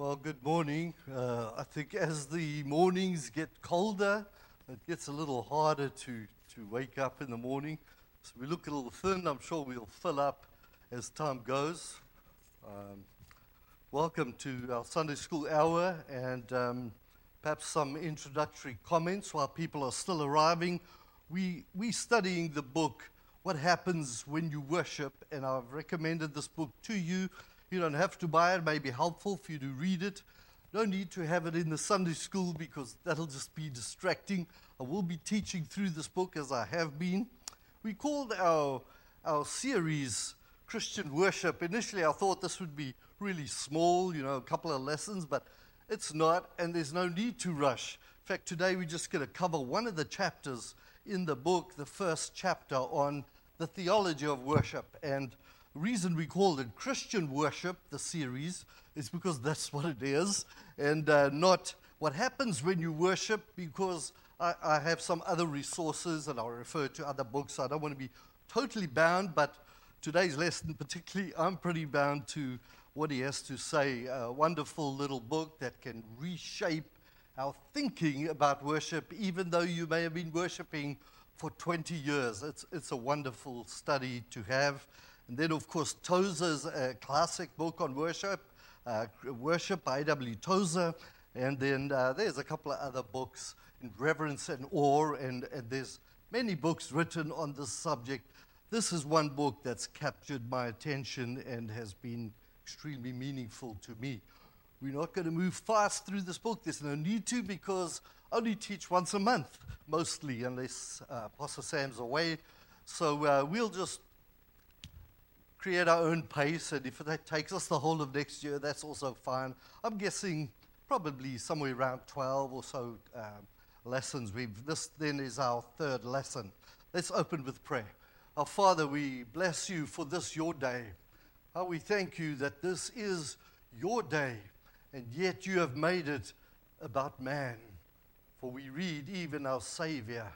Well, good morning. Uh, I think as the mornings get colder, it gets a little harder to, to wake up in the morning. So we look a little thin. I'm sure we'll fill up as time goes. Um, welcome to our Sunday School Hour and um, perhaps some introductory comments while people are still arriving. We, we're studying the book, What Happens When You Worship, and I've recommended this book to you you don't have to buy it. It may be helpful for you to read it. No need to have it in the Sunday school because that'll just be distracting. I will be teaching through this book as I have been. We called our, our series Christian Worship. Initially, I thought this would be really small, you know, a couple of lessons, but it's not, and there's no need to rush. In fact, today we're just going to cover one of the chapters in the book, the first chapter on the theology of worship. And reason we called it Christian Worship, the series, is because that's what it is, and uh, not what happens when you worship, because I, I, have some other resources and I'll refer to other books. I don't want to be totally bound, but today's lesson, particularly, I'm pretty bound to what he has to say. A wonderful little book that can reshape our thinking about worship, even though you may have been worshiping for 20 years. It's, it's a wonderful study to have. And then, of course, Tozer's a classic book on worship, uh, Worship by A.W. Tozer. And then uh, there's a couple of other books in Reverence and Awe, and, and there's many books written on this subject. This is one book that's captured my attention and has been extremely meaningful to me. We're not going to move fast through this book. There's no need to because I only teach once a month, mostly, unless uh, Pastor Sam's away. So uh, we'll just create our own pace, and if that takes us the whole of next year, that's also fine. I'm guessing probably somewhere around 12 or so um, lessons. We've, this then is our third lesson. Let's open with prayer. Our Father, we bless you for this your day. How we thank you that this is your day, and yet you have made it about man. For we read, even our Savior,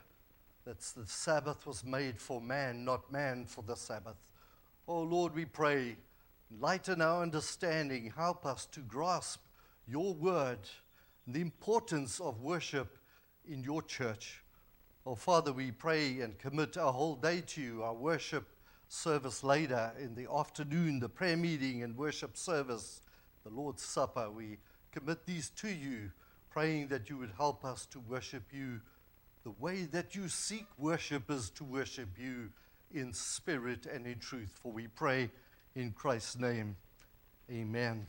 that the Sabbath was made for man, not man for the Sabbath. Oh Lord, we pray, lighten our understanding, help us to grasp your word, the importance of worship in your church. Oh Father, we pray and commit our whole day to you, our worship service later in the afternoon, the prayer meeting and worship service, the Lord's Supper. We commit these to you, praying that you would help us to worship you the way that you seek worshippers to worship you in spirit and in truth. For we pray in Christ's name. Amen.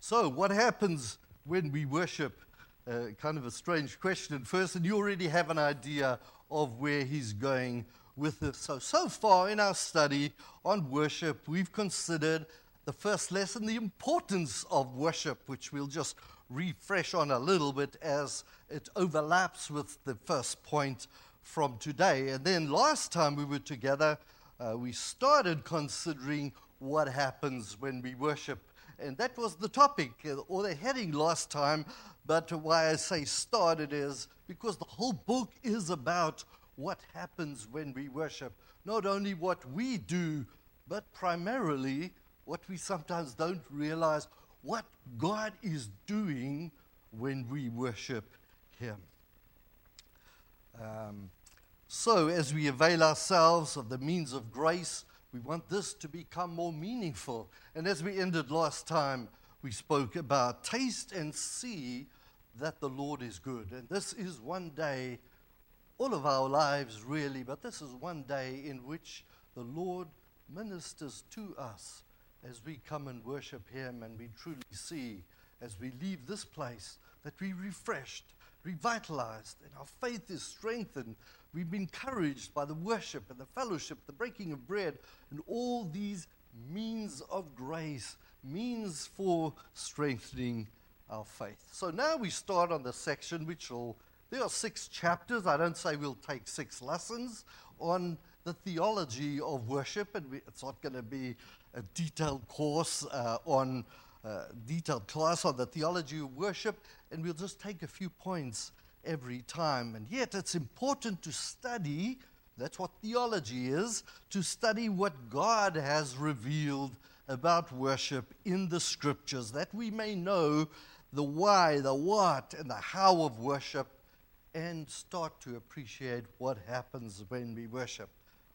So, what happens when we worship? Uh, kind of a strange question first, and you already have an idea of where he's going with this. So, so far in our study on worship, we've considered the first lesson, the importance of worship, which we'll just refresh on a little bit as it overlaps with the first point from today. And then last time we were together, uh, we started considering what happens when we worship. And that was the topic uh, or the heading last time. But why I say started is because the whole book is about what happens when we worship. Not only what we do, but primarily what we sometimes don't realize what God is doing when we worship Him. Um, so, as we avail ourselves of the means of grace, we want this to become more meaningful. And as we ended last time, we spoke about taste and see that the Lord is good. And this is one day, all of our lives really, but this is one day in which the Lord ministers to us as we come and worship Him and we truly see as we leave this place that we're refreshed revitalized, and our faith is strengthened. We've been encouraged by the worship and the fellowship, the breaking of bread, and all these means of grace, means for strengthening our faith. So now we start on the section which will, there are six chapters. I don't say we'll take six lessons on the theology of worship, and we, it's not going to be a detailed course uh, on uh, detailed class on the theology of worship, and we'll just take a few points every time. And yet, it's important to study that's what theology is to study what God has revealed about worship in the scriptures that we may know the why, the what, and the how of worship and start to appreciate what happens when we worship,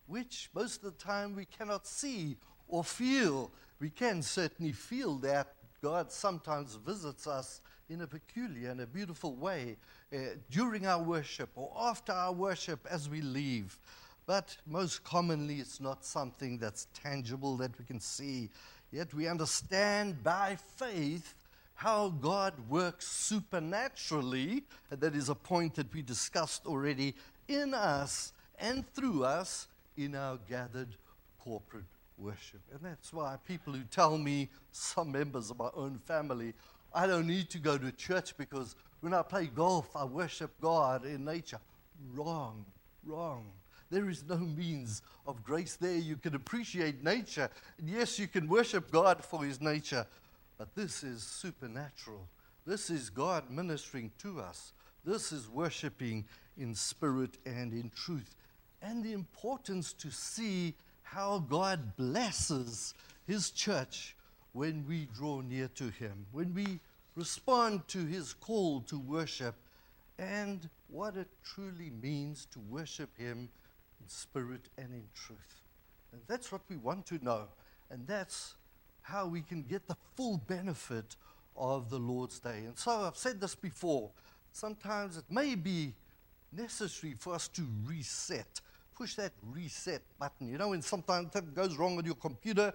which most of the time we cannot see or feel. We can certainly feel that God sometimes visits us in a peculiar and a beautiful way uh, during our worship or after our worship as we leave. But most commonly, it's not something that's tangible that we can see. Yet we understand by faith how God works supernaturally, and that is a point that we discussed already, in us and through us in our gathered corporate worship. And that's why people who tell me, some members of my own family, I don't need to go to church because when I play golf, I worship God in nature. Wrong, wrong. There is no means of grace there. You can appreciate nature. And yes, you can worship God for his nature, but this is supernatural. This is God ministering to us. This is worshiping in spirit and in truth. And the importance to see how God blesses his church when we draw near to him, when we respond to his call to worship, and what it truly means to worship him in spirit and in truth. And that's what we want to know. And that's how we can get the full benefit of the Lord's Day. And so I've said this before. Sometimes it may be necessary for us to reset. Push that reset button. You know, when sometimes something goes wrong with your computer,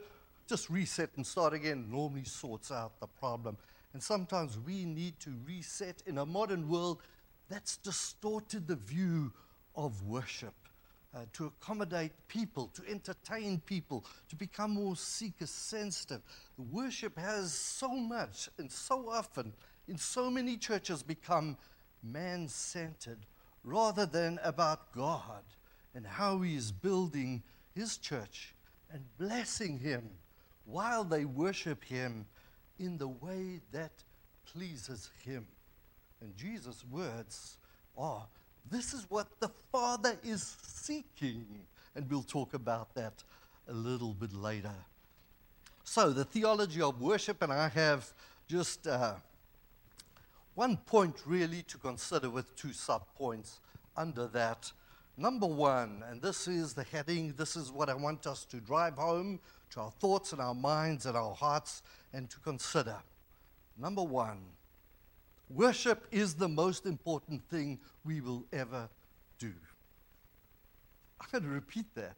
just reset and start again. Normally sorts out the problem. And sometimes we need to reset in a modern world that's distorted the view of worship uh, to accommodate people, to entertain people, to become more seeker sensitive. Worship has so much and so often in so many churches become man centered rather than about God and how He is building His church and blessing Him while they worship Him in the way that pleases Him. And Jesus' words are this is what the Father is seeking. And we'll talk about that a little bit later. So, the theology of worship, and I have just uh, one point really to consider with two sub points under that. Number one, and this is the heading, this is what I want us to drive home to our thoughts and our minds and our hearts and to consider. Number one, Worship is the most important thing we will ever do. I'm going to repeat that.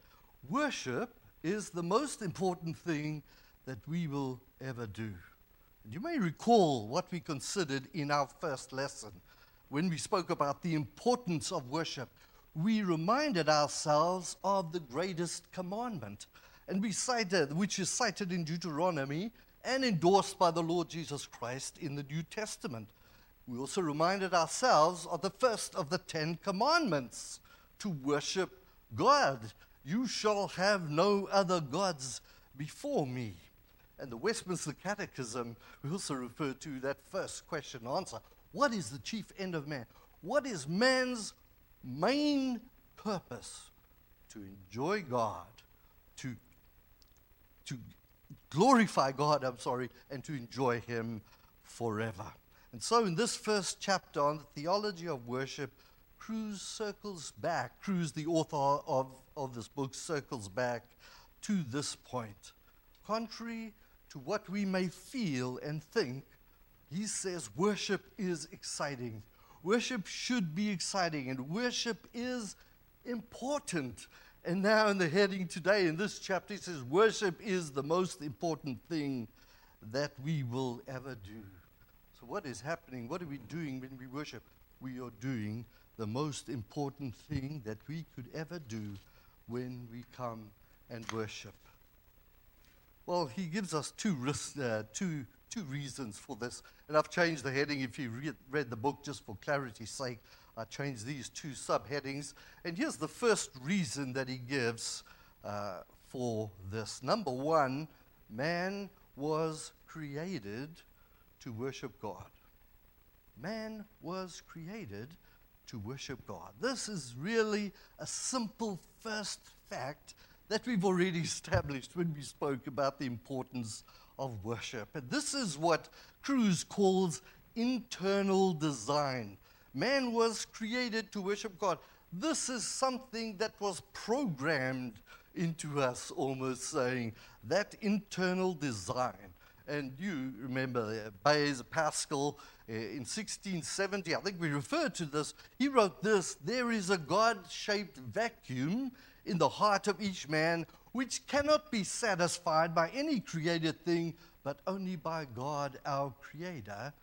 Worship is the most important thing that we will ever do. And you may recall what we considered in our first lesson when we spoke about the importance of worship. We reminded ourselves of the greatest commandment, and we cited, which is cited in Deuteronomy and endorsed by the Lord Jesus Christ in the New Testament. We also reminded ourselves of the first of the Ten Commandments to worship God. You shall have no other gods before me. And the Westminster Catechism, we also refer to that first question answer. What is the chief end of man? What is man's main purpose? To enjoy God, to, to glorify God, I'm sorry, and to enjoy Him forever. And so, in this first chapter on the theology of worship, Cruse circles back, Cruse, the author of, of this book, circles back to this point. Contrary to what we may feel and think, he says worship is exciting. Worship should be exciting, and worship is important. And now, in the heading today, in this chapter, it says, Worship is the most important thing that we will ever do. So, what is happening? What are we doing when we worship? We are doing the most important thing that we could ever do when we come and worship. Well, he gives us two, uh, two, two reasons for this. And I've changed the heading. If you read, read the book just for clarity's sake, I changed these two subheadings. And here's the first reason that he gives uh, for this. Number one, man was created to worship God. Man was created to worship God. This is really a simple first fact that we've already established when we spoke about the importance of worship. And this is what Cruse calls internal design. Man was created to worship God. This is something that was programmed into us, almost saying that internal design. And you remember uh, Blaise Pascal uh, in 1670, I think we referred to this. He wrote this There is a God shaped vacuum in the heart of each man which cannot be satisfied by any created thing, but only by God our Creator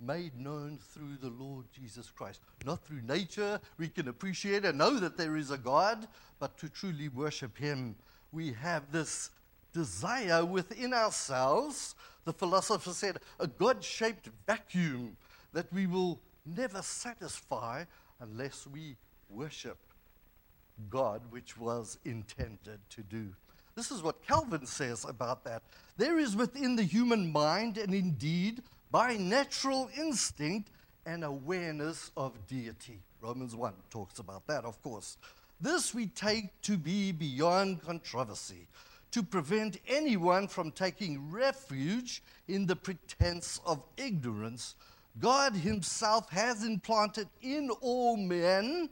made known through the Lord Jesus Christ. Not through nature, we can appreciate and know that there is a God, but to truly worship Him, we have this desire within ourselves. The philosopher said, a God shaped vacuum that we will never satisfy unless we worship God, which was intended to do. This is what Calvin says about that. There is within the human mind and indeed by natural instinct and awareness of deity. Romans 1 talks about that, of course. This we take to be beyond controversy, to prevent anyone from taking refuge in the pretense of ignorance. God Himself has implanted in all men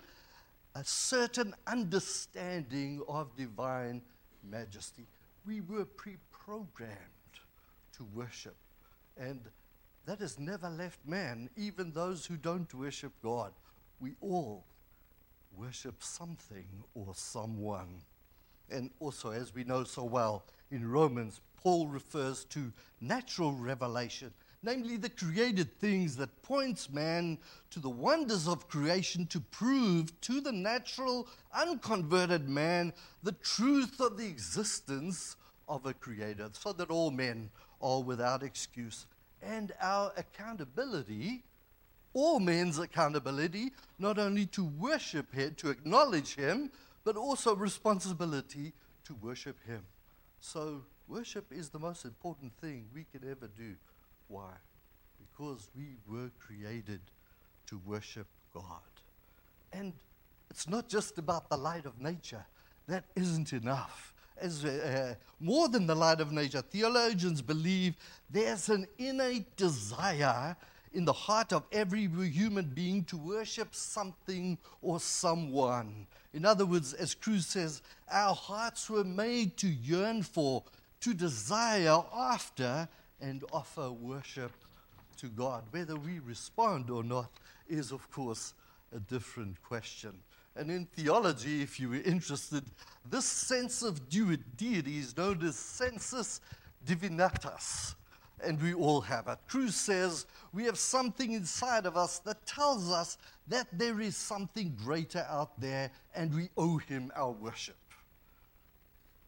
a certain understanding of divine majesty. We were pre programmed to worship. And that has never left man, even those who don't worship God. We all worship something or someone. And also, as we know so well, in Romans, Paul refers to natural revelation, namely the created things that points man to the wonders of creation to prove to the natural, unconverted man the truth of the existence of a creator, so that all men are without excuse. And our accountability, all men's accountability, not only to worship Him, to acknowledge Him, but also responsibility to worship Him. So, worship is the most important thing we can ever do. Why? Because we were created to worship God. And it's not just about the light of nature, that isn't enough as uh, more than the light of nature. Theologians believe there's an innate desire in the heart of every human being to worship something or someone. In other words, as Cruse says, our hearts were made to yearn for, to desire after, and offer worship to God. Whether we respond or not is, of course, a different question. And in theology, if you were interested, this sense of deity is known as sensus divinitatis. And we all have it. Cruse says we have something inside of us that tells us that there is something greater out there and we owe him our worship.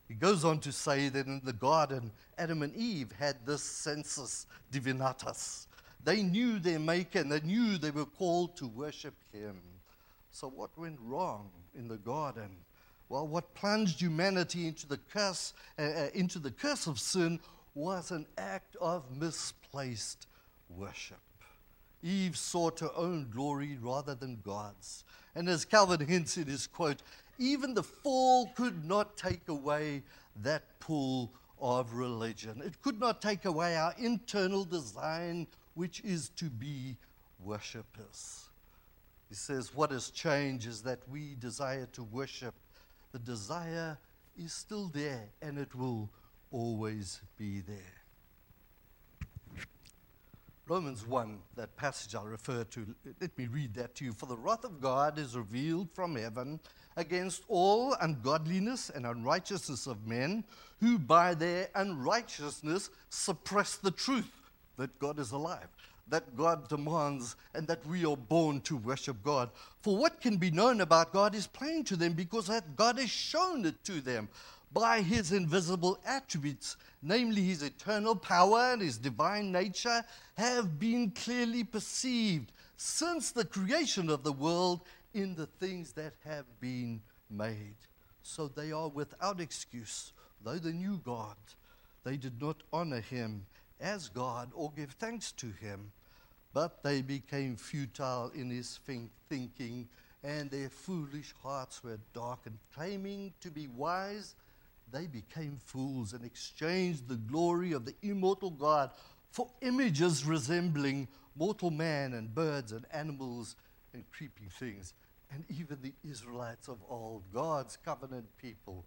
He goes on to say that in the garden, Adam and Eve had this sensus divinitatis. They knew their maker and they knew they were called to worship him. So, what went wrong in the garden? Well, what plunged humanity into the curse, uh, uh, into the curse of sin was an act of misplaced worship. Eve sought her own glory rather than God's. And as Calvin hints in his quote, even the fall could not take away that pull of religion. It could not take away our internal design, which is to be worshippers. He says, What has changed is that we desire to worship. The desire is still there and it will always be there. Romans 1, that passage I refer to, let me read that to you. For the wrath of God is revealed from heaven against all ungodliness and unrighteousness of men who by their unrighteousness suppress the truth that God is alive that God demands and that we are born to worship God. For what can be known about God is plain to them because that God has shown it to them by his invisible attributes, namely his eternal power and his divine nature, have been clearly perceived since the creation of the world in the things that have been made. So they are without excuse, though they knew God. They did not honor him as God or give thanks to him. But they became futile in his thinking, and their foolish hearts were darkened. Claiming to be wise, they became fools and exchanged the glory of the immortal God for images resembling mortal man and birds and animals and creeping things. And even the Israelites of old, God's covenant people,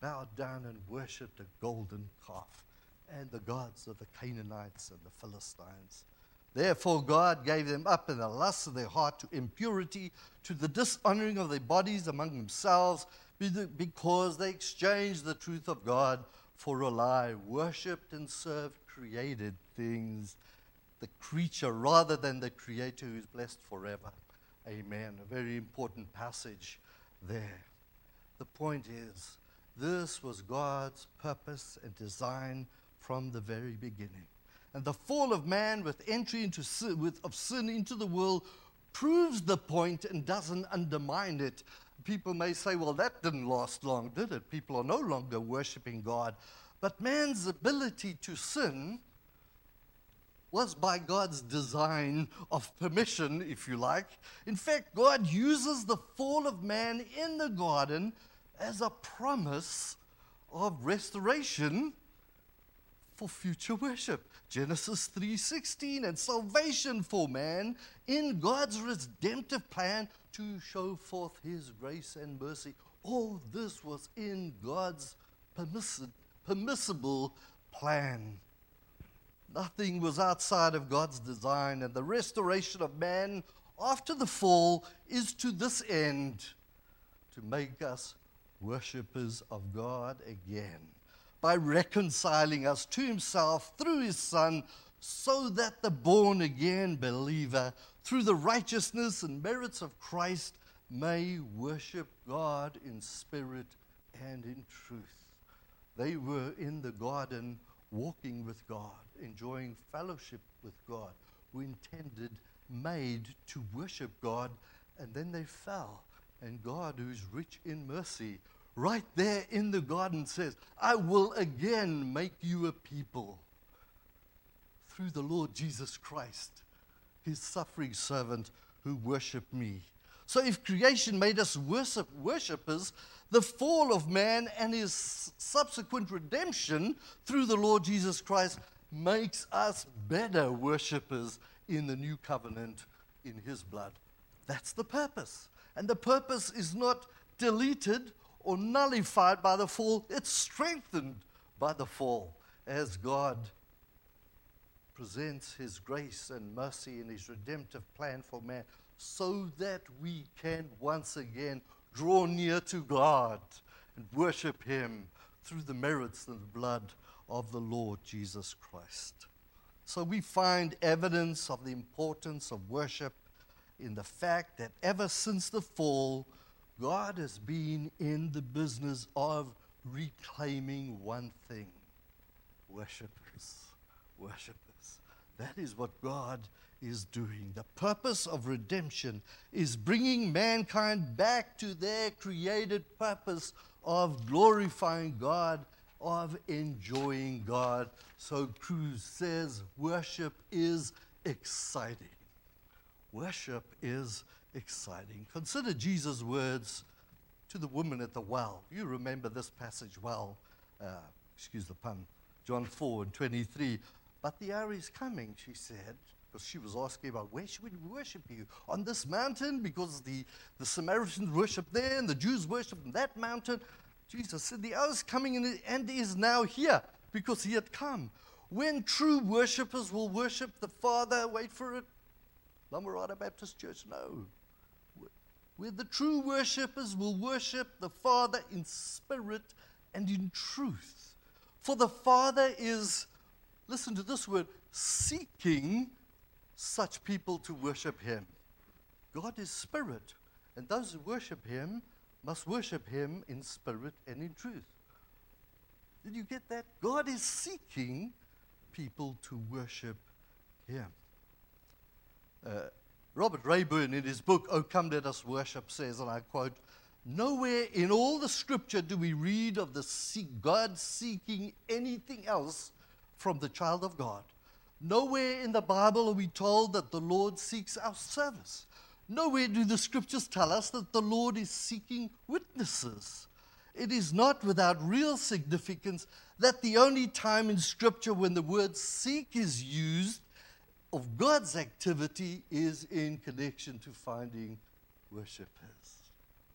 bowed down and worshipped a golden calf and the gods of the Canaanites and the Philistines. Therefore, God gave them up in the lust of their heart to impurity, to the dishonoring of their bodies among themselves, because they exchanged the truth of God for a lie, worshipped and served created things, the creature rather than the Creator who is blessed forever. Amen. A very important passage there. The point is, this was God's purpose and design from the very beginning. And the fall of man with entry into sin, with, of sin into the world proves the point and doesn't undermine it. People may say, well, that didn't last long, did it? People are no longer worshiping God. But man's ability to sin was by God's design of permission, if you like. In fact, God uses the fall of man in the garden as a promise of restoration for future worship. Genesis 3:16 and salvation for man in God's redemptive plan to show forth his grace and mercy. All this was in God's permissible plan. Nothing was outside of God's design, and the restoration of man after the fall is to this end to make us worshippers of God again by reconciling us to himself through his Son, so that the born again believer, through the righteousness and merits of Christ, may worship God in spirit and in truth. They were in the garden walking with God, enjoying fellowship with God, who intended, made to worship God, and then they fell. And God, who's rich in mercy, right there in the garden says, I will again make you a people through the Lord Jesus Christ, his suffering servant who worship me. So if creation made us worship, worshippers, the fall of man and his subsequent redemption through the Lord Jesus Christ makes us better worshippers in the new covenant in his blood. That's the purpose. And the purpose is not deleted or nullified by the fall, it's strengthened by the fall as God presents his grace and mercy in his redemptive plan for man so that we can once again draw near to God and worship him through the merits and the blood of the Lord Jesus Christ. So we find evidence of the importance of worship in the fact that ever since the fall, God has been in the business of reclaiming one thing worshippers. Worshippers. That is what God is doing. The purpose of redemption is bringing mankind back to their created purpose of glorifying God, of enjoying God. So Cruse says worship is exciting. Worship is exciting. Consider Jesus' words to the woman at the well. You remember this passage well. Uh, excuse the pun. John 4 and 23. But the hour is coming, she said, because she was asking about where should we worship you? On this mountain, because the, the Samaritans worship there and the Jews worship on that mountain. Jesus said, The hour is coming and is now here because he had come. When true worshippers will worship the Father, wait for it, Lamorada Baptist Church, no where the true worshippers will worship the Father in spirit and in truth. For the Father is, listen to this word, seeking such people to worship Him. God is spirit, and those who worship Him must worship Him in spirit and in truth. Did you get that? God is seeking people to worship Him. Uh, Robert Rayburn, in his book, Oh Come Let Us Worship, says, and I quote, Nowhere in all the scripture do we read of the God seeking anything else from the child of God. Nowhere in the Bible are we told that the Lord seeks our service. Nowhere do the scriptures tell us that the Lord is seeking witnesses. it is not without real significance that the only time in Scripture when the word seek is used of God's activity is in connection to finding worshippers.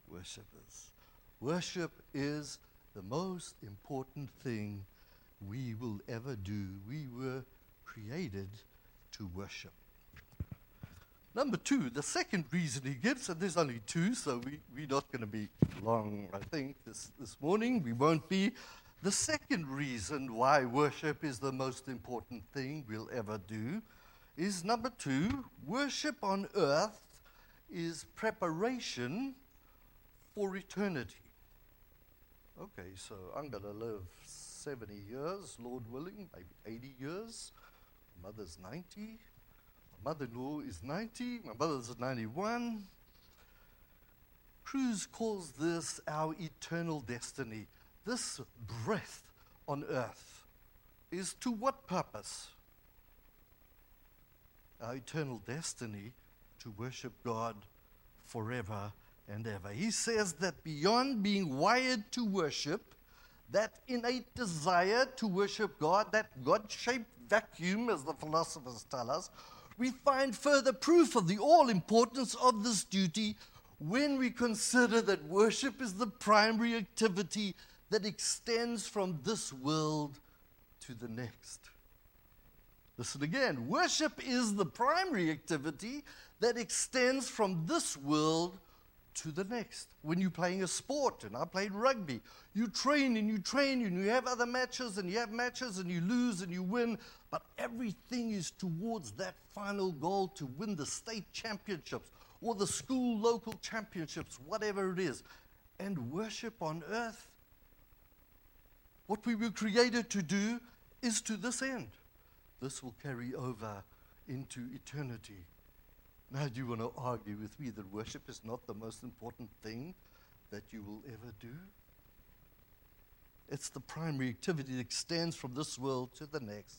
Worshippers. Worship is the most important thing we will ever do. We were created to worship. Number two, the second reason he gives, and there's only two, so we, we're not going to be long, I think, this, this morning. We won't be. The second reason why worship is the most important thing we'll ever do is number two, worship on earth is preparation for eternity. Okay, so I'm going to live 70 years, Lord willing, maybe 80 years. My Mother's 90. My mother in law is 90. My brother's 91. Cruse calls this our eternal destiny. This breath on earth is to what purpose? Our eternal destiny to worship God forever and ever. He says that beyond being wired to worship, that innate desire to worship God, that God shaped vacuum, as the philosophers tell us, we find further proof of the all importance of this duty when we consider that worship is the primary activity that extends from this world to the next. Listen again worship is the primary activity that extends from this world to the next. When you're playing a sport, and I played rugby, you train and you train and you have other matches and you have matches and you lose and you win, but everything is towards that final goal to win the state championships or the school local championships, whatever it is. And worship on earth, what we were created to do, is to this end. This will carry over into eternity. Now, do you want to argue with me that worship is not the most important thing that you will ever do? It's the primary activity that extends from this world to the next.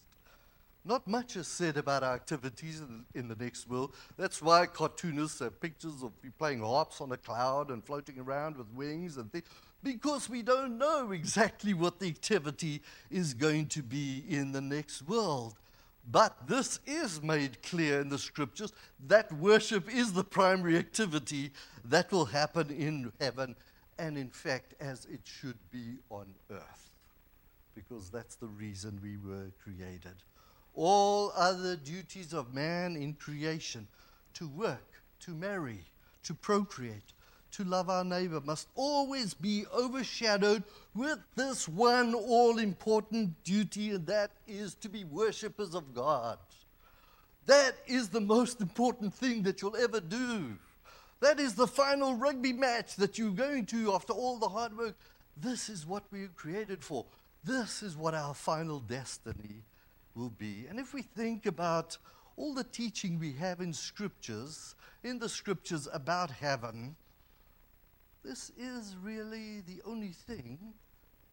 Not much is said about our activities in, in, the next world. That's why cartoonists have pictures of you playing harps on a cloud and floating around with wings and things, because we don't know exactly what the activity is going to be in the next world. But this is made clear in the scriptures that worship is the primary activity that will happen in heaven, and in fact, as it should be on earth, because that's the reason we were created. All other duties of man in creation to work, to marry, to procreate, to love our neighbor must always be overshadowed with this one all important duty, and that is to be worshippers of God. That is the most important thing that you'll ever do. That is the final rugby match that you're going to after all the hard work. This is what we were created for. This is what our final destiny will be. And if we think about all the teaching we have in scriptures, in the scriptures about heaven, this is really the only thing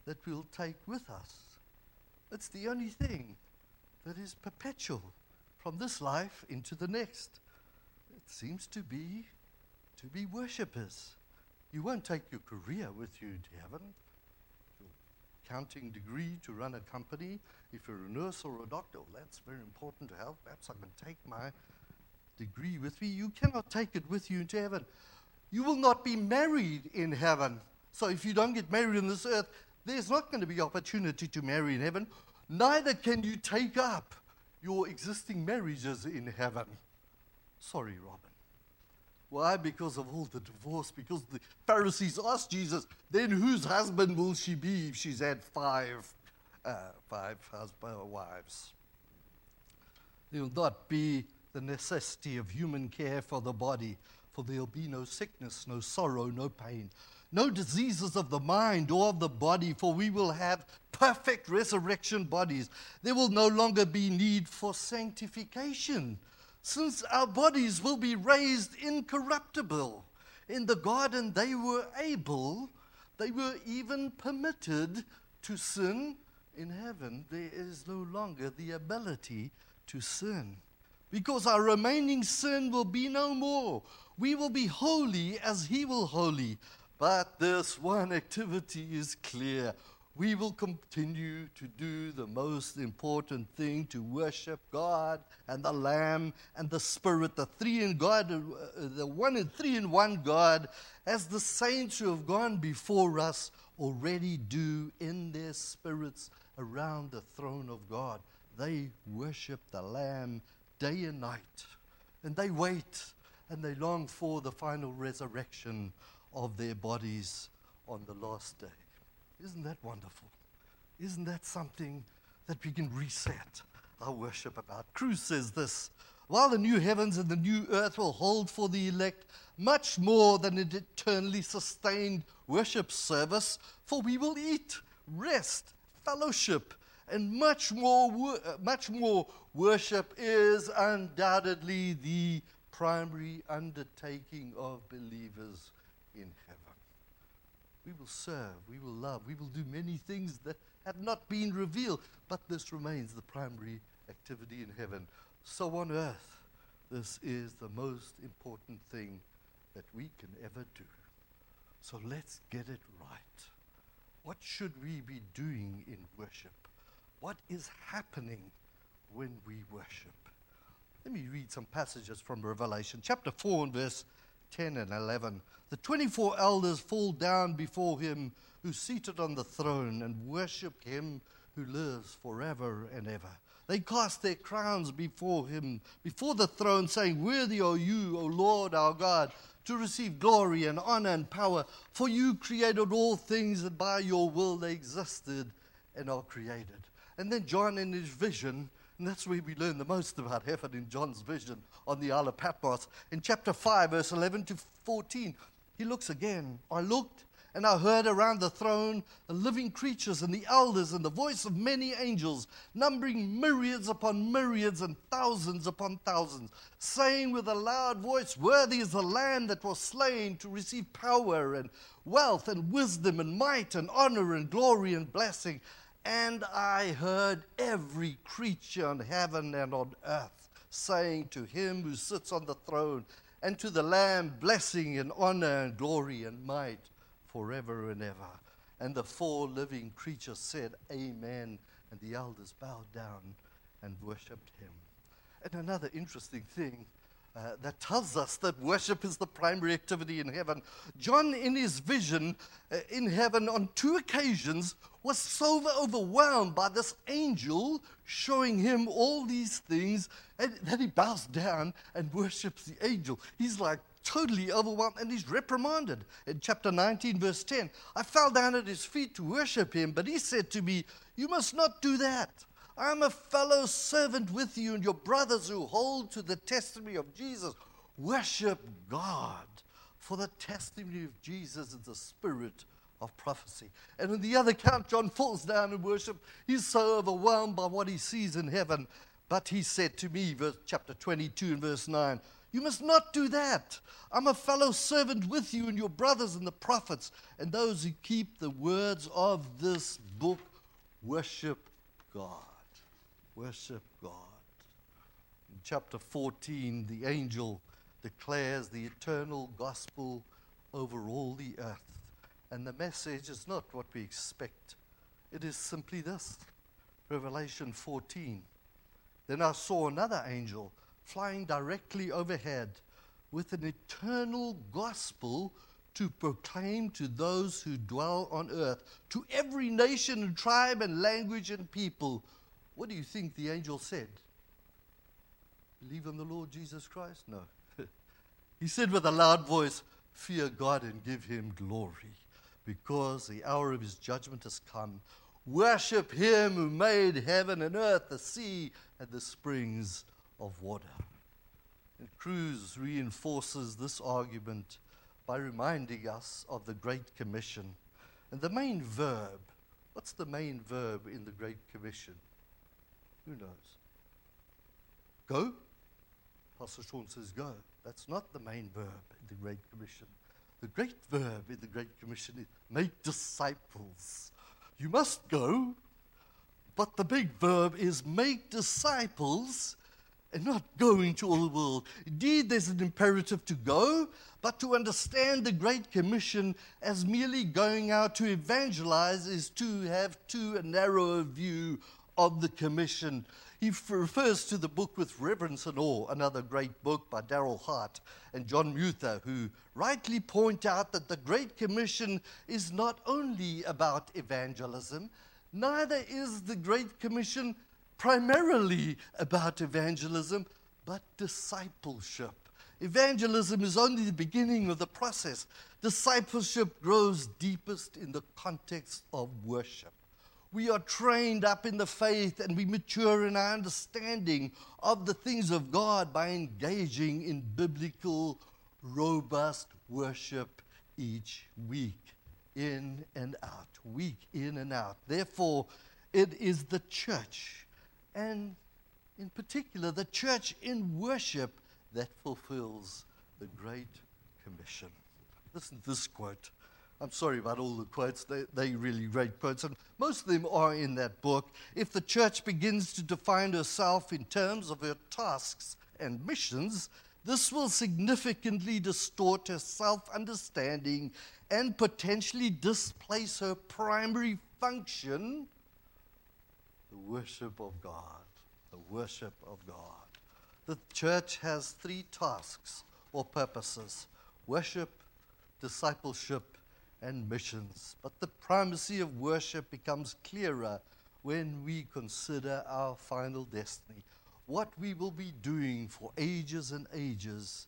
that we'll take with us. It's the only thing that is perpetual from this life into the next. It seems to be to be worshippers. You won't take your career with you to heaven, your counting degree to run a company. If you're a nurse or a doctor, well, that's very important to have. Perhaps I can take my degree with me. You cannot take it with you into heaven. You will not be married in heaven. So if you don't get married on this earth, there's not going to be opportunity to marry in heaven. Neither can you take up your existing marriages in heaven. Sorry, Robin. Why? Because of all the divorce. Because the Pharisees asked Jesus, then whose husband will she be if she's had five, uh, five husband wives? There will not be the necessity of human care for the body for there'll be no sickness, no sorrow, no pain, no diseases of the mind or of the body, for we will have perfect resurrection bodies. There will no longer be need for sanctification, since our bodies will be raised incorruptible. In the garden, they were able, they were even permitted to sin. In heaven, there is no longer the ability to sin because our remaining sin will be no more. We will be holy as He will holy. But this one activity is clear. We will continue to do the most important thing to worship God and the Lamb and the Spirit, the three in God, uh, the one and three in one God, as the saints who have gone before us already do in their spirits around the throne of God. They worship the Lamb day and night, and they wait and they long for the final resurrection of their bodies on the last day. Isn't that wonderful? Isn't that something that we can reset our worship about? Cruse says this While the new heavens and the new earth will hold for the elect much more than an eternally sustained worship service, for we will eat, rest, fellowship, and much more, uh, much more worship is undoubtedly the primary undertaking of believers in heaven. We will serve, we will love, we will do many things that have not been revealed, but this remains the primary activity in heaven. So on earth, this is the most important thing that we can ever do. So let's get it right. What should we be doing in worship? What is happening when we worship? Let me read some passages from Revelation, chapter 4 and verse 10 and 11. The 24 elders fall down before him who's seated on the throne and worship him who lives forever and ever. They cast their crowns before him, before the throne, saying, Worthy are you, O Lord our God, to receive glory and honor and power, for you created all things, and by your will they existed and are created. And then John, in his vision, and that's where we learn the most about heaven in John's vision on the Isle of Patmos. In chapter 5, verse 11 to 14, he looks again. I looked and I heard around the throne the living creatures and the elders and the voice of many angels, numbering myriads upon myriads and thousands upon thousands, saying with a loud voice, Worthy is the Lamb that was slain to receive power and wealth and wisdom and might and honor and glory and blessing. And I heard every creature in heaven and on earth saying to him who sits on the throne and to the Lamb, blessing and honor and glory and might forever and ever. And the four living creatures said, Amen. And the elders bowed down and worshipped him. And another interesting thing uh, that tells us that worship is the primary activity in heaven. John, in his vision uh, in heaven on two occasions, was so overwhelmed by this angel showing him all these things and, that he bows down and worships the angel. He's like totally overwhelmed and he's reprimanded. In chapter 19, verse 10, I fell down at his feet to worship him, but he said to me, You must not do that. I'm a fellow servant with you and your brothers who hold to the testimony of Jesus. Worship God, for the testimony of Jesus is the spirit of prophecy. And in the other account, John falls down in worship. He's so overwhelmed by what he sees in heaven. But he said to me, verse, chapter 22 and verse 9, You must not do that. I'm a fellow servant with you and your brothers and the prophets and those who keep the words of this book. Worship God worship God. In chapter 14, the angel declares the eternal gospel over all the earth. And the message is not what we expect, it is simply this Revelation 14. Then I saw another angel flying directly overhead with an eternal gospel to proclaim to those who dwell on earth, to every nation and tribe and language and people what do you think the angel said? Believe in the Lord Jesus Christ? No. he said with a loud voice, Fear God and give him glory, because the hour of his judgment has come. Worship him who made heaven and earth, the sea, and the springs of water. And Cruse reinforces this argument by reminding us of the Great Commission. And the main verb, what's the main verb in the Great Commission? Who knows? Go? Pastor Sean says go. That's not the main verb in the Great Commission. The great verb in the Great Commission is make disciples. You must go, but the big verb is make disciples and not go into all the world. Indeed, there's an imperative to go, but to understand the Great Commission as merely going out to evangelize is to have too narrow a view of the commission. He refers to the book with reverence and awe, another great book by Darryl Hart and John Muether, who rightly point out that the Great Commission is not only about evangelism, neither is the Great Commission primarily about evangelism, but discipleship. Evangelism is only the beginning of the process. Discipleship grows deepest in the context of worship. We are trained up in the faith and we mature in our understanding of the things of God by engaging in biblical, robust worship each week, in and out, week in and out. Therefore, it is the church and in particular the church in worship that fulfills the Great Commission. Listen to this quote. I'm sorry about all the quotes, they, they're really great quotes, and most of them are in that book. If the church begins to define herself in terms of her tasks and missions, this will significantly distort her self understanding and potentially displace her primary function the worship of God. The worship of God. The church has three tasks or purposes worship, discipleship, and missions. But the primacy of worship becomes clearer when we consider our final destiny. What we will be doing for ages and ages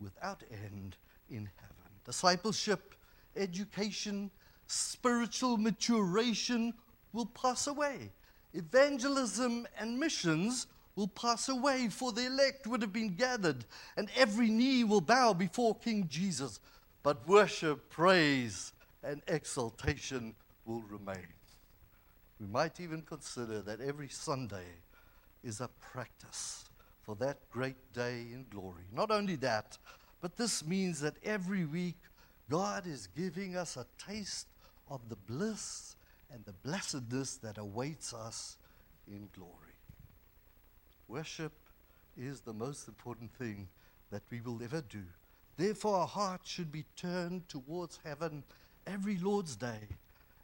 without end in heaven. Discipleship, education, spiritual maturation will pass away. Evangelism and missions will pass away, for the elect would have been gathered, and every knee will bow before King Jesus. But worship, praise, and exaltation will remain. We might even consider that every Sunday is a practice for that great day in glory. Not only that, but this means that every week God is giving us a taste of the bliss and the blessedness that awaits us in glory. Worship is the most important thing that we will ever do. Therefore, our hearts should be turned towards heaven every Lord's Day,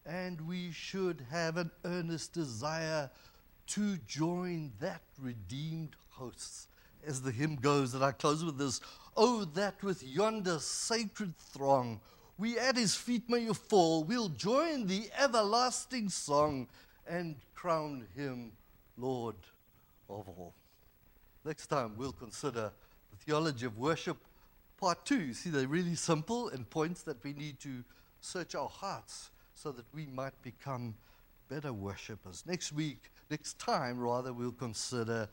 and we should have an earnest desire to join that redeemed hosts. As the hymn goes, and I close with this Oh, that with yonder sacred throng we at his feet may fall. We'll join the everlasting song and crown him Lord of all. Next time, we'll consider the theology of worship, part two. You see, they're really simple and points that we need to search our hearts so that we might become better worshippers. Next week, next time, rather, we'll consider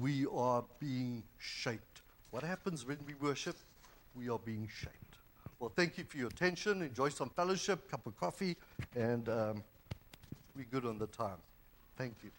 we are being shaped. What happens when we worship? We are being shaped. Well, thank you for your attention. Enjoy some fellowship, cup of coffee, and um, we're good on the time. Thank you.